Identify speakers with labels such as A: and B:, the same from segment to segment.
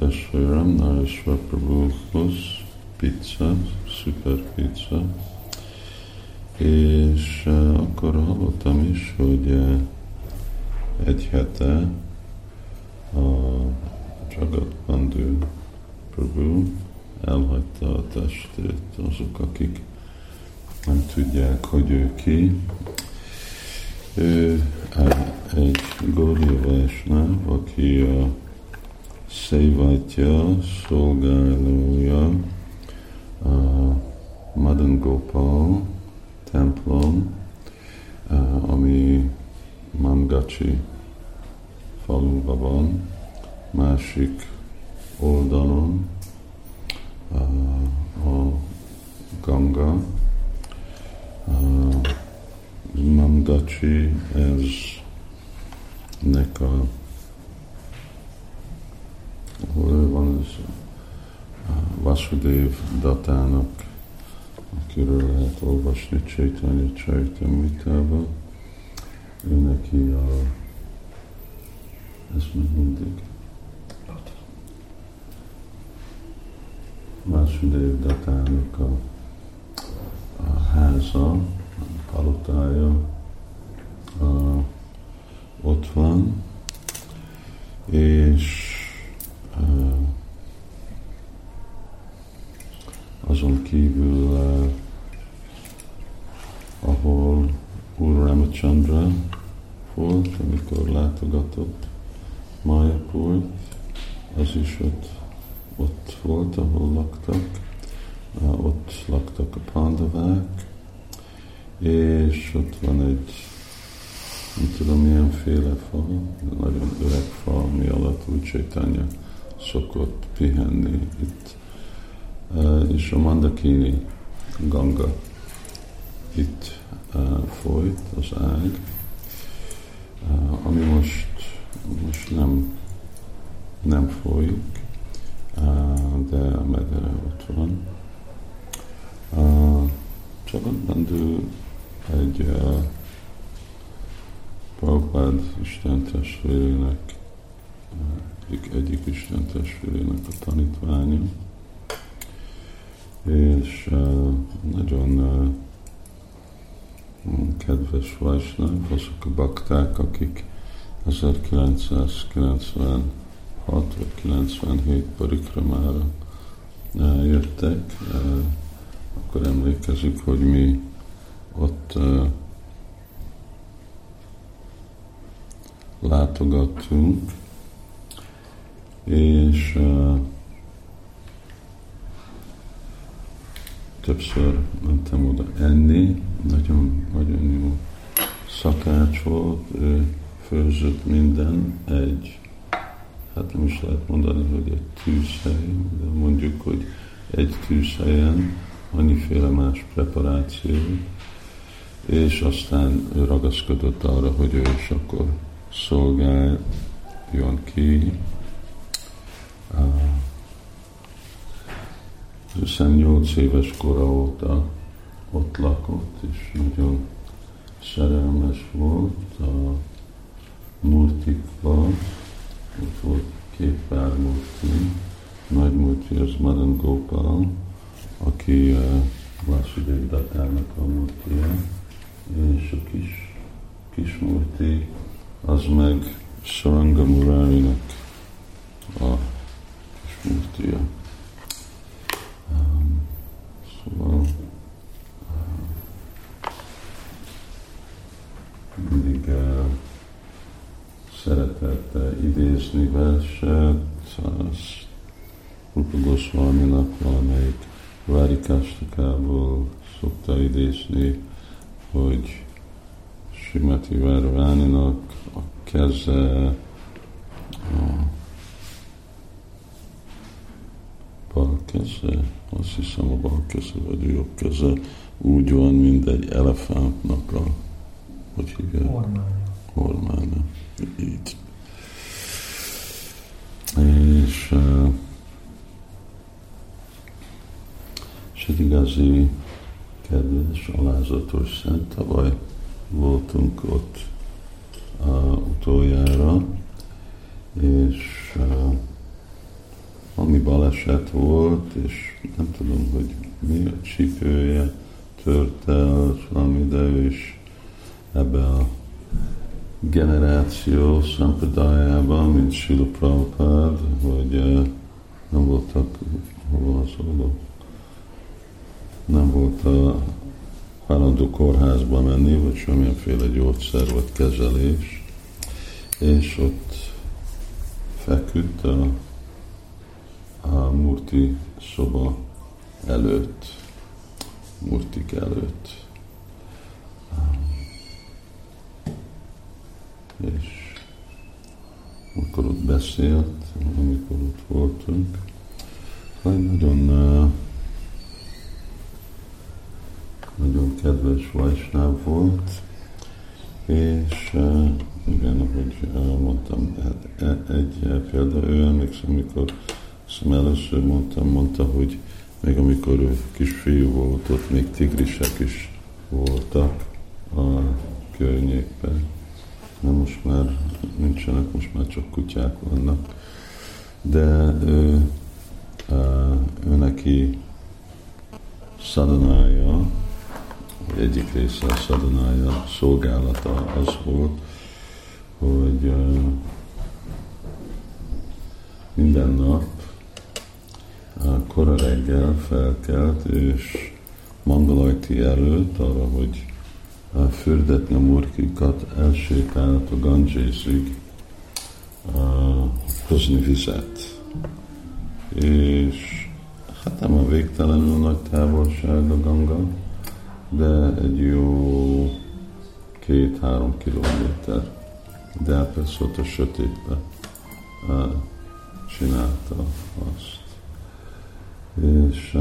A: testvérem, Naresva Prabhuhoz pizza, szuper pizza, és uh, akkor hallottam is, hogy uh, egy hete a Jagat Bandhu Prabhu elhagyta a testét, azok, akik nem tudják, hogy ő ki. Ő egy Gaudiya Vaisnav, aki a Szévatja, szolgálója a Madan Gopal templom, ami Mangachi faluban van, másik oldalon a Ganga. Mangachi, ez nek a hol van ez Vasudev datának, akiről lehet olvasni Csaitanya Csaitamritában. Ő neki a ez még mindig Vasudev datának a, a háza, a palotája a, ott van, és azon kívül, uh, ahol Úr Ramachandra volt, amikor látogatott Mayapurt, az is ott, ott volt, ahol laktak, ott laktak a pandavák, és ott van egy, nem tudom milyen féle fa, nagyon öreg fa, ami alatt úgy sétálja szokott pihenni itt. És a Mandakini Ganga itt folyt, az ág, ami most, most nem, nem folyik, de a medere ott van. Csak Bandhu egy Prabhupád Isten testvérének, egyik, egyik Isten testvérének a tanítványa, és nagyon kedves Vajsnav, azok a bakták, akik 1996 vagy 97 parikramára uh, jöttek, uh, akkor emlékezik, hogy mi ott uh, látogattunk, és többször mentem oda enni, nagyon, nagyon jó szakács volt, ő főzött minden. Egy, hát nem is lehet mondani, hogy egy tűzhely, de mondjuk, hogy egy tűzhelyen annyiféle más preparáció, és aztán ő ragaszkodott arra, hogy ő is akkor szolgáljon ki. Hiszen nyolc éves kora óta ott lakott, és nagyon szerelmes volt a murtikban. Ott volt két pár murti. Nagy murti az Madan Gopal, aki uh, Vasudev Datának a murtia, és a kis, kis murti az meg Saranga Murari-nak a kis murtia. Szóval uh, mindig uh, szeretett idézni verset, az Rupa Goswami-nak valamelyik Várikástakából szokta idézni, hogy Simati Várváninak a keze a bal keze, azt hiszem a bal keze vagy a jobb keze úgy van, mint egy elefántnak a, hogy hívják?
B: Hormánya.
A: Hormánya. Így. És, és egy igazi kedves, alázatos szent. Tavaly voltunk ott uh, utoljára, és uh, baleset volt, és nem tudom, hogy mi a csípője tört el, valami, de ő is ebbe a generáció szampradájában, mint Sila Prabhupád, hogy uh, nem voltak, hova az oldal? Nem volt a állandó kórházba menni, vagy semmilyenféle gyógyszer vagy kezelés, és ott feküdt a, a Murti szoba előtt, Murtik előtt. És akkor ott beszélt, amikor ott voltunk, hogy nagyon nagyon kedves Vajsnáv volt, és igen, ahogy mondtam, hát e, egy példa, ő emlékszem, amikor szem először mondtam, mondta, hogy még amikor ő kisfiú volt, ott még tigrisek is voltak a környékben. Na most már nincsenek, most már csak kutyák vannak. De ő, ő neki szadanája, egyik része a szadanája szolgálata az volt, hogy minden nap kora reggel felkelt, és Mangalajti előtt arra, hogy fürdetni a murkikat, elsétált a Gangesig hozni vizet. És hát nem a végtelenül nagy távolság a Ganga, de egy jó két-három kilométer. De persze ott a sötétbe csinálta azt. És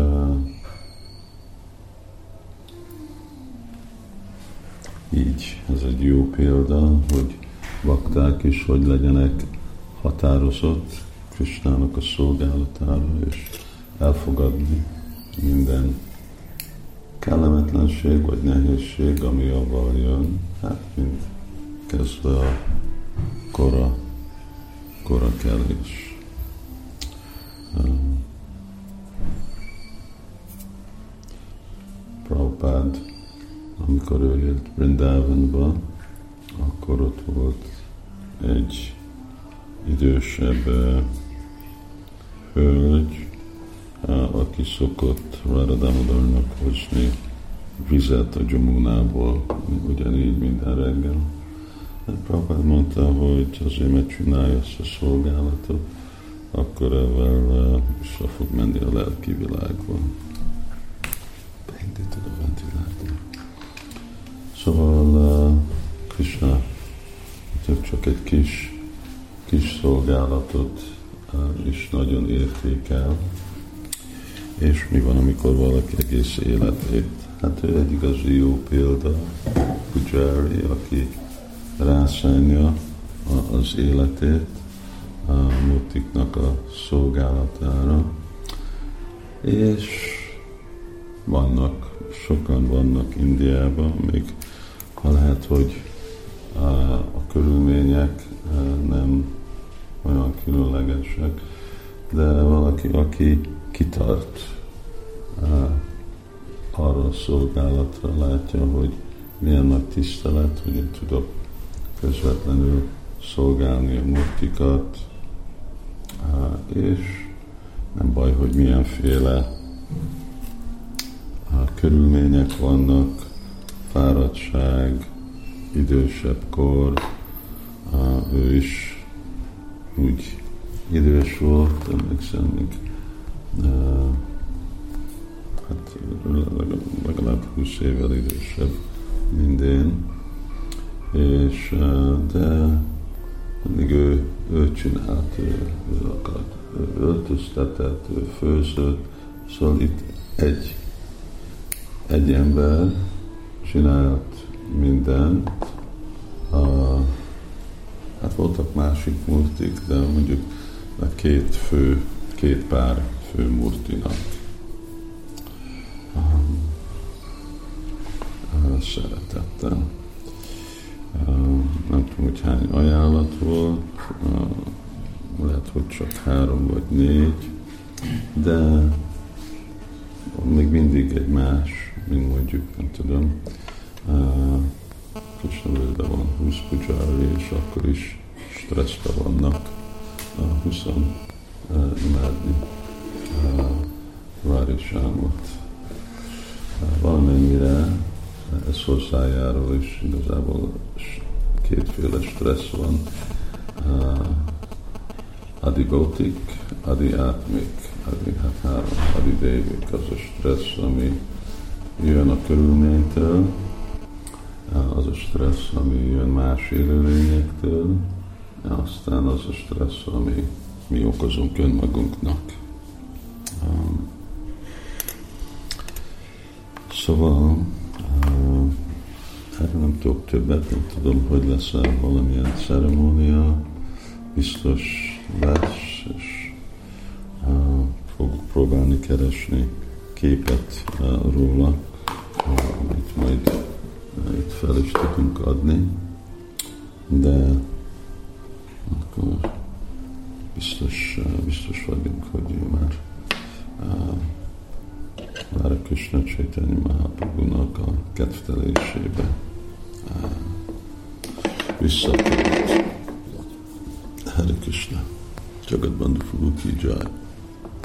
A: így ez egy jó példa, hogy bakták is, hogy legyenek határozott Krisnának a szolgálatára, és elfogadni minden kellemetlenség vagy nehézség, ami avval jön, hát mind kezdve a kora, kora kelés. Amikor ő élt Brindavanba, akkor ott volt egy idősebb hölgy, aki szokott Radhadamodarnak hozni vizet a Jamunából, ugyanígy minden reggel. Hát Prabhupád mondta, hogy azért, mert csinálja ezt a szolgálatot, akkor ezzel vissza fog menni a lelki világba. Krishna csak egy kis, kis szolgálatot is nagyon értékel, és mi van, amikor valaki egész életét? Hát ő egy igazi jó példa, Pujari, aki rászánja az életét a mutiknak a szolgálatára, és vannak, sokan vannak Indiában, még ha lehet, hogy a, körülmények nem olyan különlegesek, de valaki, aki kitart arra a szolgálatra, látja, hogy milyen nagy tisztelet, hogy én tudok közvetlenül szolgálni a murtikat, és nem baj, hogy milyenféle körülmények vannak, fáradtság, idősebb kor, ő is úgy idős volt, emlékszem, még hát legalább 20 évvel idősebb, mint én, és de mindig ő, ő csinált, ő, ő akart, ő öltöztetett, ő főzött, szóval itt egy, egy ember csinált mindent, a, hát voltak másik murtik, de mondjuk a két fő, két pár főmurtinak. Szeretettel. Nem tudom, hogy hány ajánlat volt, lehet, hogy csak három vagy négy, de még mindig egy más, mint mondjuk, nem tudom, Krishnavőben van 20 pujári, és akkor is stresszben vannak uh, 20 uh, imádni Rári Sámot. Valamennyire ez hozzájárul, és igazából kétféle stressz van. Adi Gautik, Adi Átmik, Adi, hát Adi Dévik, az a stressz, ami jön a körülménytől, az a stressz, ami jön más élőlényektől, aztán az a stressz, ami mi okozunk önmagunknak. Um, szóval uh, erre nem tudok többet, nem tudom, hogy lesz -e valamilyen ceremónia, biztos lesz, és uh, fogok próbálni keresni képet uh, róla, uh, amit majd itt fel is tudunk adni, de akkor biztos, biztos vagyunk, hogy már már a Krishna Chaitanya Mahaprabhu-nak a kedvtelésébe visszatért. Hare Krishna. Jagat Bandhu Ki.